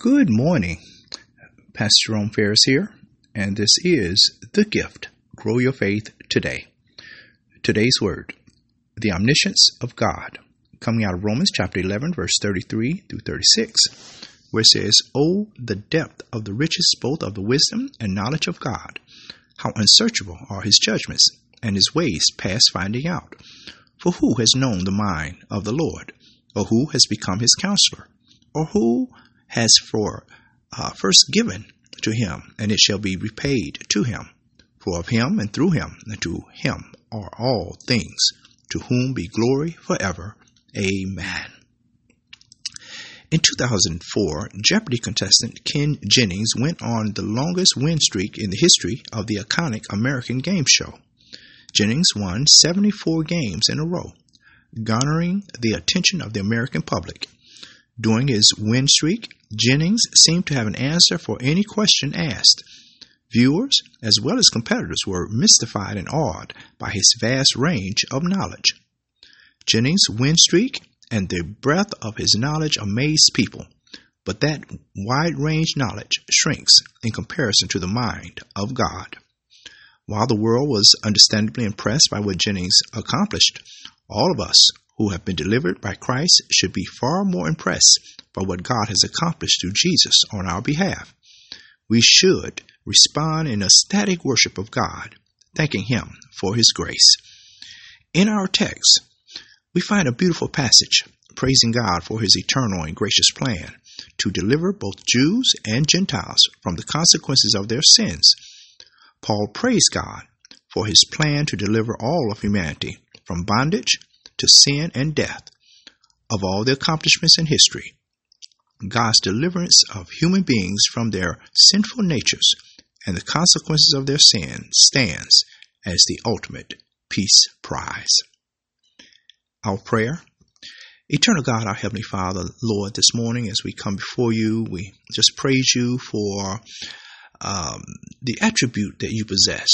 Good morning. Pastor Jerome Ferris here, and this is The Gift Grow Your Faith Today. Today's word, the omniscience of God, coming out of Romans chapter 11, verse 33 through 36, where it says, Oh, the depth of the riches both of the wisdom and knowledge of God! How unsearchable are his judgments, and his ways past finding out. For who has known the mind of the Lord, or who has become his counselor, or who has for uh, first given to him, and it shall be repaid to him. For of him and through him and to him are all things, to whom be glory forever. Amen. In 2004, Jeopardy contestant Ken Jennings went on the longest win streak in the history of the iconic American game show. Jennings won 74 games in a row, garnering the attention of the American public. During his win streak, Jennings seemed to have an answer for any question asked. Viewers, as well as competitors, were mystified and awed by his vast range of knowledge. Jennings' win streak and the breadth of his knowledge amazed people, but that wide range knowledge shrinks in comparison to the mind of God. While the world was understandably impressed by what Jennings accomplished, all of us who have been delivered by Christ should be far more impressed by what God has accomplished through Jesus on our behalf. We should respond in ecstatic worship of God, thanking Him for His grace. In our text, we find a beautiful passage praising God for His eternal and gracious plan to deliver both Jews and Gentiles from the consequences of their sins. Paul praised God for His plan to deliver all of humanity from bondage to sin and death. Of all the accomplishments in history, God's deliverance of human beings from their sinful natures and the consequences of their sin stands as the ultimate peace prize. Our prayer. Eternal God, our Heavenly Father, Lord, this morning as we come before you, we just praise you for um, the attribute that you possess,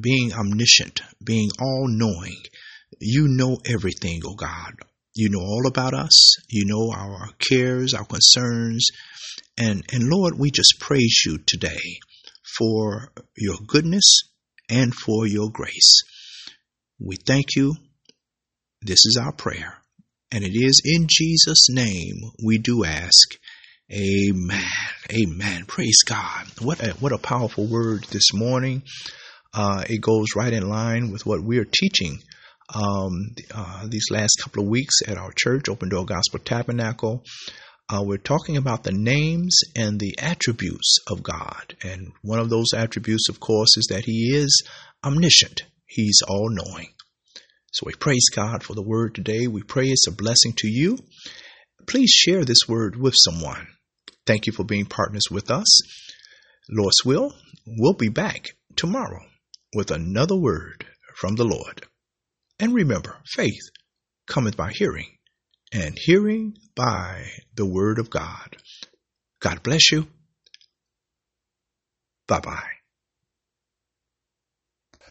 being omniscient, being all knowing, you know everything, oh God. You know all about us. You know our cares, our concerns. And, and Lord, we just praise you today for your goodness and for your grace. We thank you. This is our prayer. And it is in Jesus' name we do ask. Amen. Amen. Praise God. What a, what a powerful word this morning. Uh, it goes right in line with what we're teaching um, uh, these last couple of weeks at our church, Open Door Gospel Tabernacle. Uh, we're talking about the names and the attributes of God. And one of those attributes, of course, is that He is omniscient, He's all knowing. So we praise God for the word today. We pray it's a blessing to you. Please share this word with someone. Thank you for being partners with us. Lord's will, we'll be back tomorrow with another word from the Lord. And remember, faith cometh by hearing, and hearing by the word of God. God bless you. Bye bye.